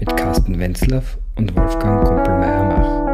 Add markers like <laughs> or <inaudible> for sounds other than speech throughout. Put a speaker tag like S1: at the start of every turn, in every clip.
S1: Wenzlaw und Wolfgang Kumpelmeier-Mach.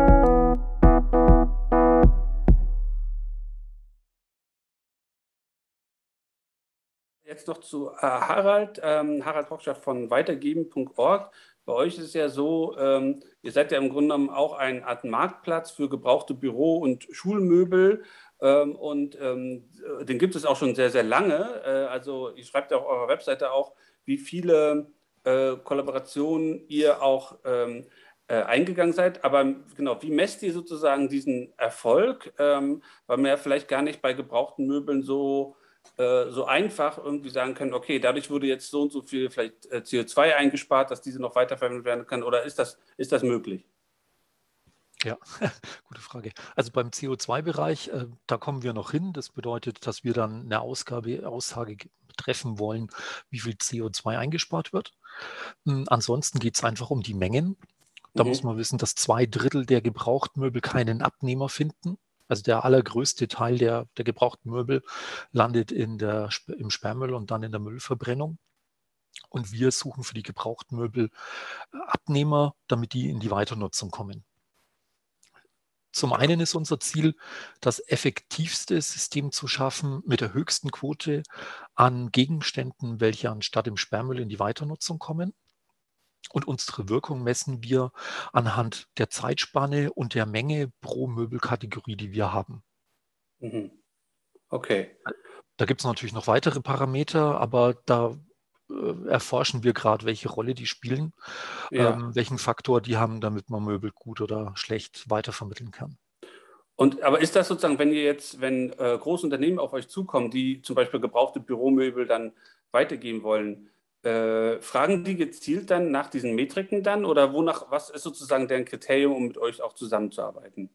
S2: Jetzt noch zu äh, Harald, ähm, Harald Hochschaft von weitergeben.org. Bei euch ist es ja so, ähm, ihr seid ja im Grunde genommen auch eine Art Marktplatz für gebrauchte Büro- und Schulmöbel. Ähm, und ähm, den gibt es auch schon sehr, sehr lange. Äh, also ihr schreibt ja auf eurer Webseite auch, wie viele äh, Kollaborationen ihr auch ähm, äh, eingegangen seid. Aber genau, wie messt ihr sozusagen diesen Erfolg? Ähm, weil man ja vielleicht gar nicht bei gebrauchten Möbeln so äh, so einfach irgendwie sagen können, okay, dadurch wurde jetzt so und so viel vielleicht äh, CO2 eingespart, dass diese noch weiterverwendet werden kann? Oder ist das, ist das möglich?
S3: Ja, <laughs> gute Frage. Also beim CO2-Bereich, äh, da kommen wir noch hin. Das bedeutet, dass wir dann eine Ausgabe, Aussage treffen wollen, wie viel CO2 eingespart wird. Hm, ansonsten geht es einfach um die Mengen. Da mhm. muss man wissen, dass zwei Drittel der Gebrauchtmöbel keinen Abnehmer finden. Also der allergrößte Teil der, der gebrauchten Möbel landet in der, im Sperrmüll und dann in der Müllverbrennung. Und wir suchen für die gebrauchten Möbel äh, Abnehmer, damit die in die Weiternutzung kommen. Zum einen ist unser Ziel, das effektivste System zu schaffen mit der höchsten Quote an Gegenständen, welche anstatt im Sperrmüll in die Weiternutzung kommen. Und unsere Wirkung messen wir anhand der Zeitspanne und der Menge pro Möbelkategorie, die wir haben.
S2: Mhm. Okay.
S3: Da gibt es natürlich noch weitere Parameter, aber da äh, erforschen wir gerade, welche Rolle die spielen, ja. ähm, welchen Faktor die haben, damit man Möbel gut oder schlecht weitervermitteln kann.
S2: Und aber ist das sozusagen, wenn ihr jetzt, wenn äh, große Unternehmen auf euch zukommen, die zum Beispiel gebrauchte Büromöbel dann weitergeben wollen, äh, fragen die gezielt dann nach diesen Metriken dann oder wonach, was ist sozusagen deren Kriterium, um mit euch auch zusammenzuarbeiten?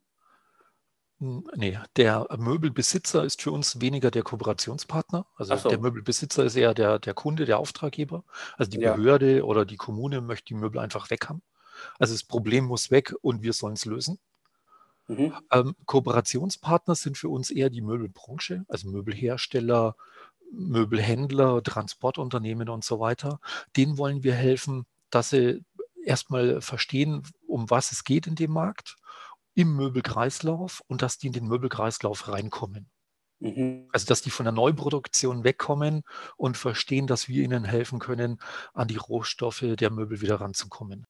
S3: Hm, nee, der Möbelbesitzer ist für uns weniger der Kooperationspartner. Also so. der Möbelbesitzer ist eher der, der Kunde, der Auftraggeber. Also die ja. Behörde oder die Kommune möchte die Möbel einfach weg haben. Also das Problem muss weg und wir sollen es lösen. Mhm. Ähm, Kooperationspartner sind für uns eher die Möbelbranche, also Möbelhersteller, Möbelhändler, Transportunternehmen und so weiter, denen wollen wir helfen, dass sie erstmal verstehen, um was es geht in dem Markt, im Möbelkreislauf und dass die in den Möbelkreislauf reinkommen. Mhm. Also, dass die von der Neuproduktion wegkommen und verstehen, dass wir ihnen helfen können, an die Rohstoffe der Möbel wieder ranzukommen.